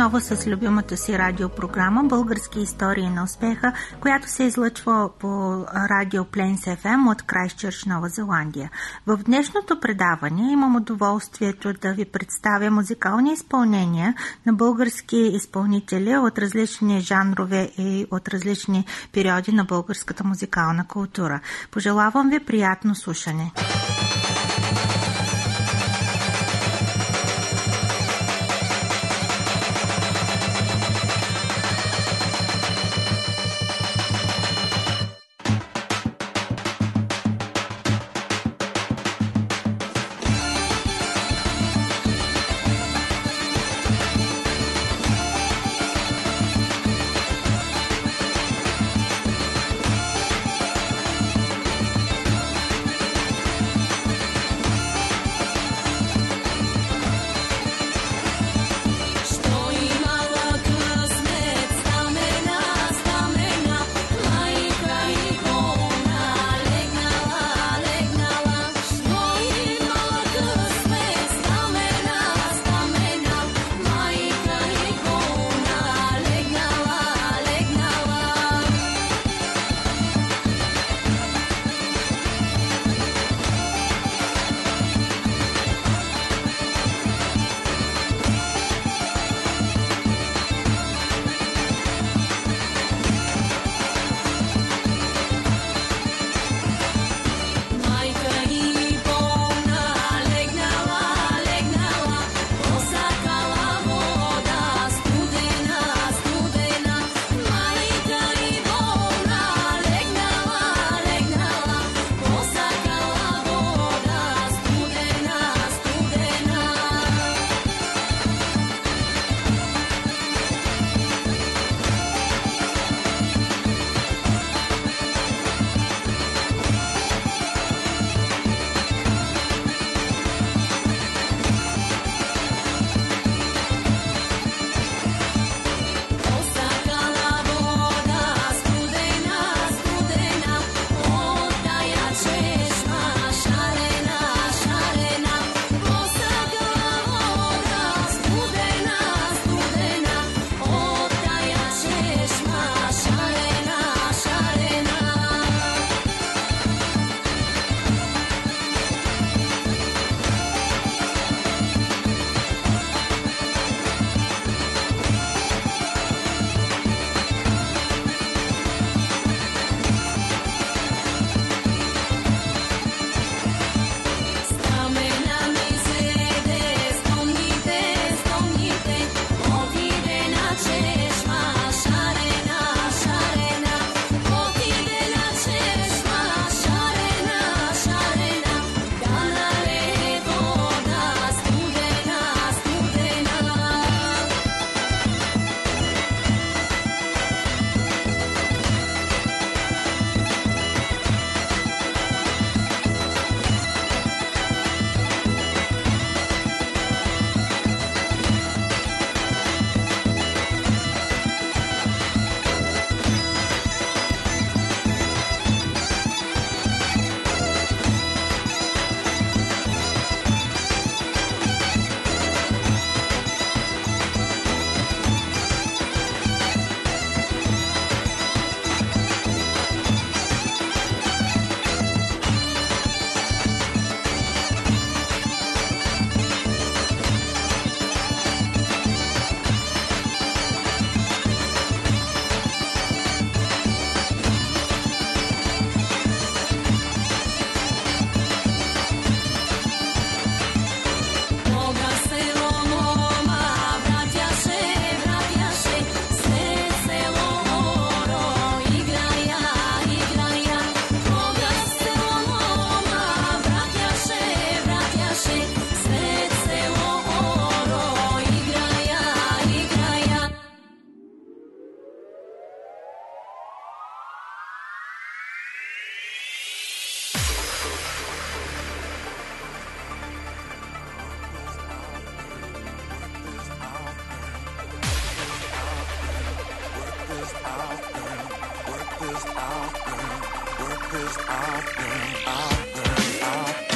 Отново с любимата си радиопрограма Български истории на успеха, която се излъчва по радио Plains FM от Крайстчърч, Нова Зеландия. В днешното предаване имам удоволствието да ви представя музикални изпълнения на български изпълнители от различни жанрове и от различни периоди на българската музикална култура. Пожелавам ви приятно слушане! Work this out, girl. Work this out, girl. Out, girl. Out, girl.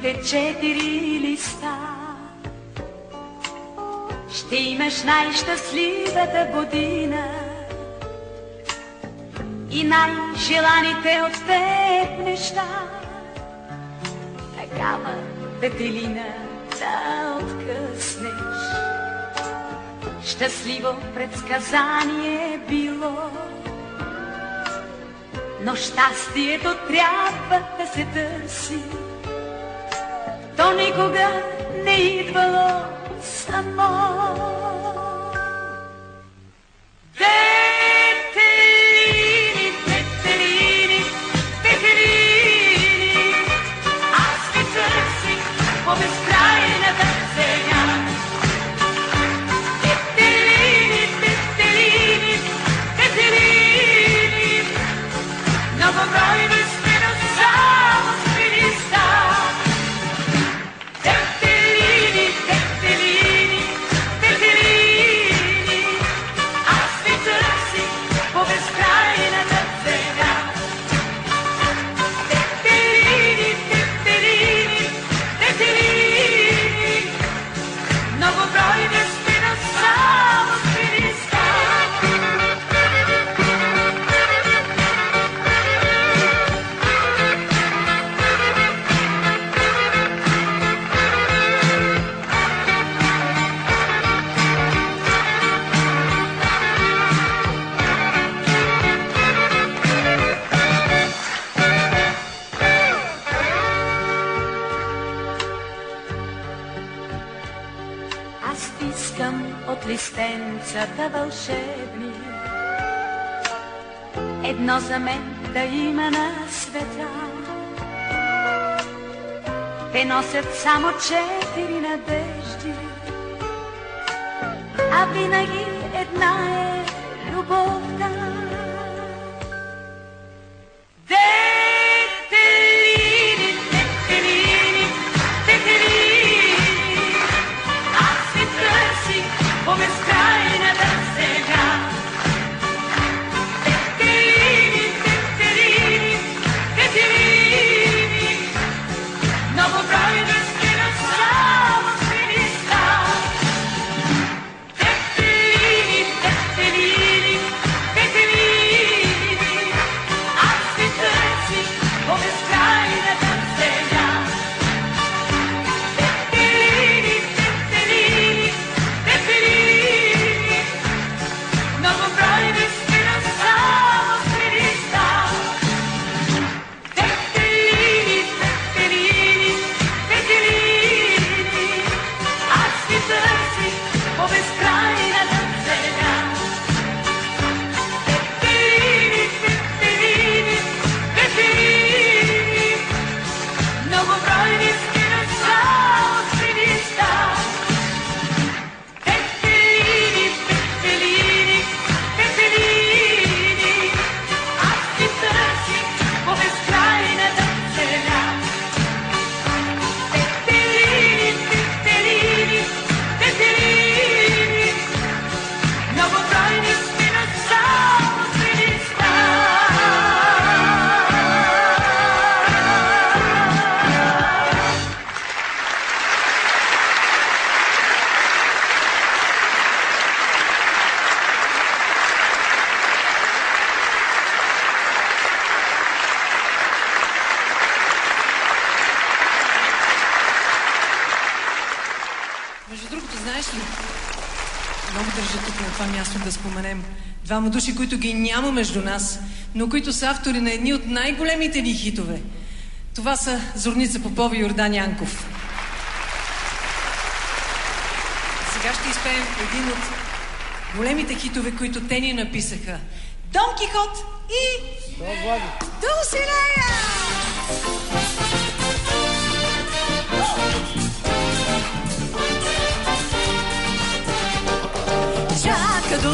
Примамливите четири листа. Ще имаш най-щастливата година и най-желаните от теб неща. Такава Петелина да откъснеш. Щастливо предсказание било, но щастието трябва да се търси. То никога не идвало само. Едно за мен да има на света. Те носят само четири надежди, а винаги една е любовта. Двама души, които ги няма между нас, но които са автори на едни от най-големите ни хитове. Това са Зорница Попова и Йордан Янков. Сега ще изпеем един от големите хитове, които те ни написаха. Дон Кихот и Дулсинея!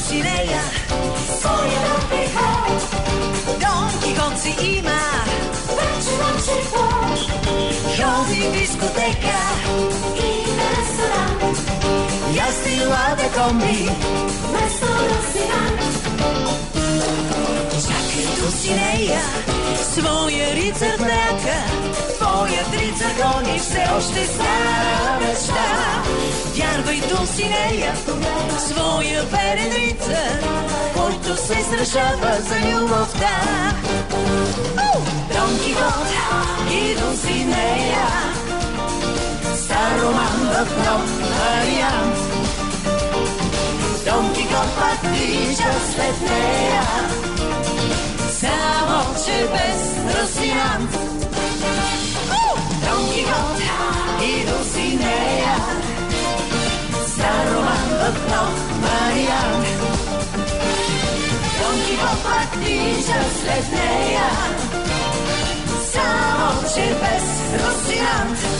Чака Дулсинея своя Дон Кихот. Дон Кихот си има вече вече Ходи в дискотека и на ресторант. Ясти лада комби вместо ресторант. Чака Дулсинея, своя рицар мрака, твоят рицар гони все още стара мечта. Вярвай, Дулсинея, своя верен рицар, който се сражава за любовта. Дон Кихот и Дулсинея, стар роман в нов вариант. Дон Кихот пак вижда след нея, нея Дон Кихопът книжа след нея Само че без русинат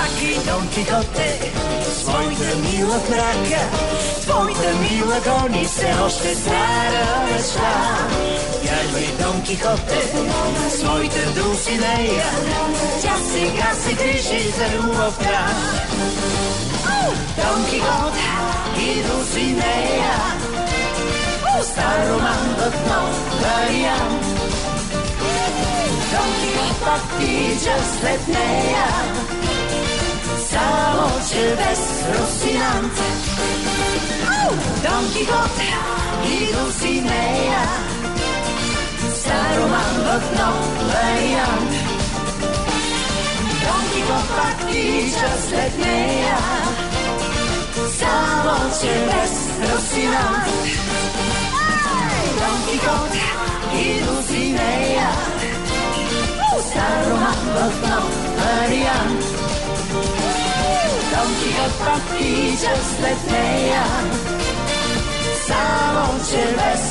Чакай, Дон Кихоте, своята мила крака, твоята мила гони все още стара мечта. Вярвай, Дон Кихоте, своята Дулсинея, тя сега се грижи за любовта. Дон Кихот и Дулсинея, стар роман в нов вариант. Дон Кихот пак след нея, само че без Росинант. Дон Кихот и Дулсинея, стар роман в нов вариант. Дон Кихот пак тича след нея, само че без Росинант. Дон Кихот и Дулсинея, стар роман в нов вариант. Дон Кихот пак тича след нея, само че без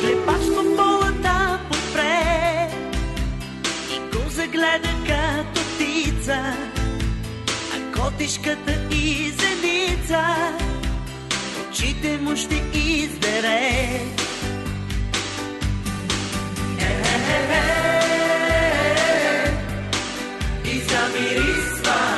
Клепач по полата подпре и го загледа като птица, а котишката и зеница очите му ще издере. И замирисва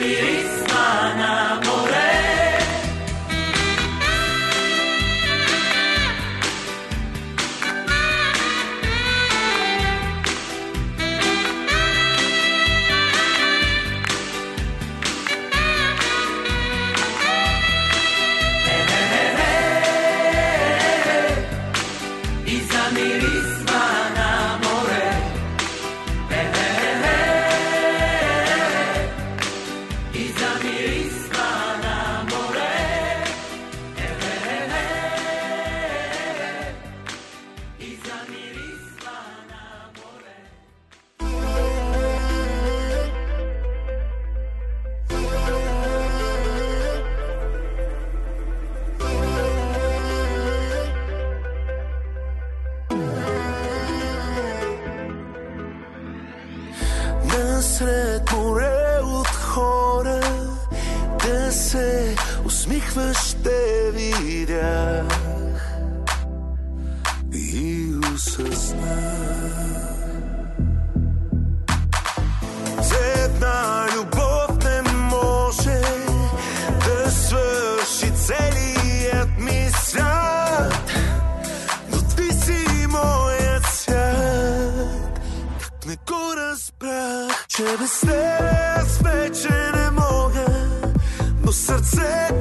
И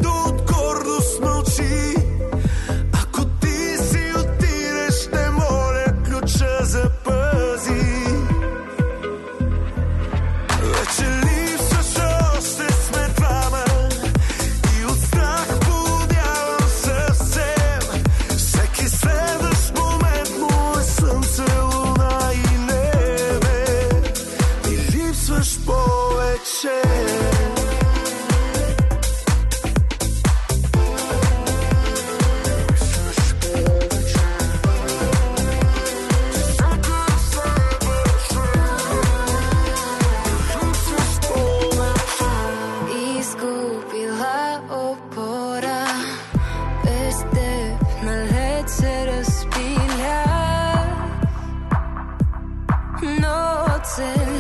Tú noces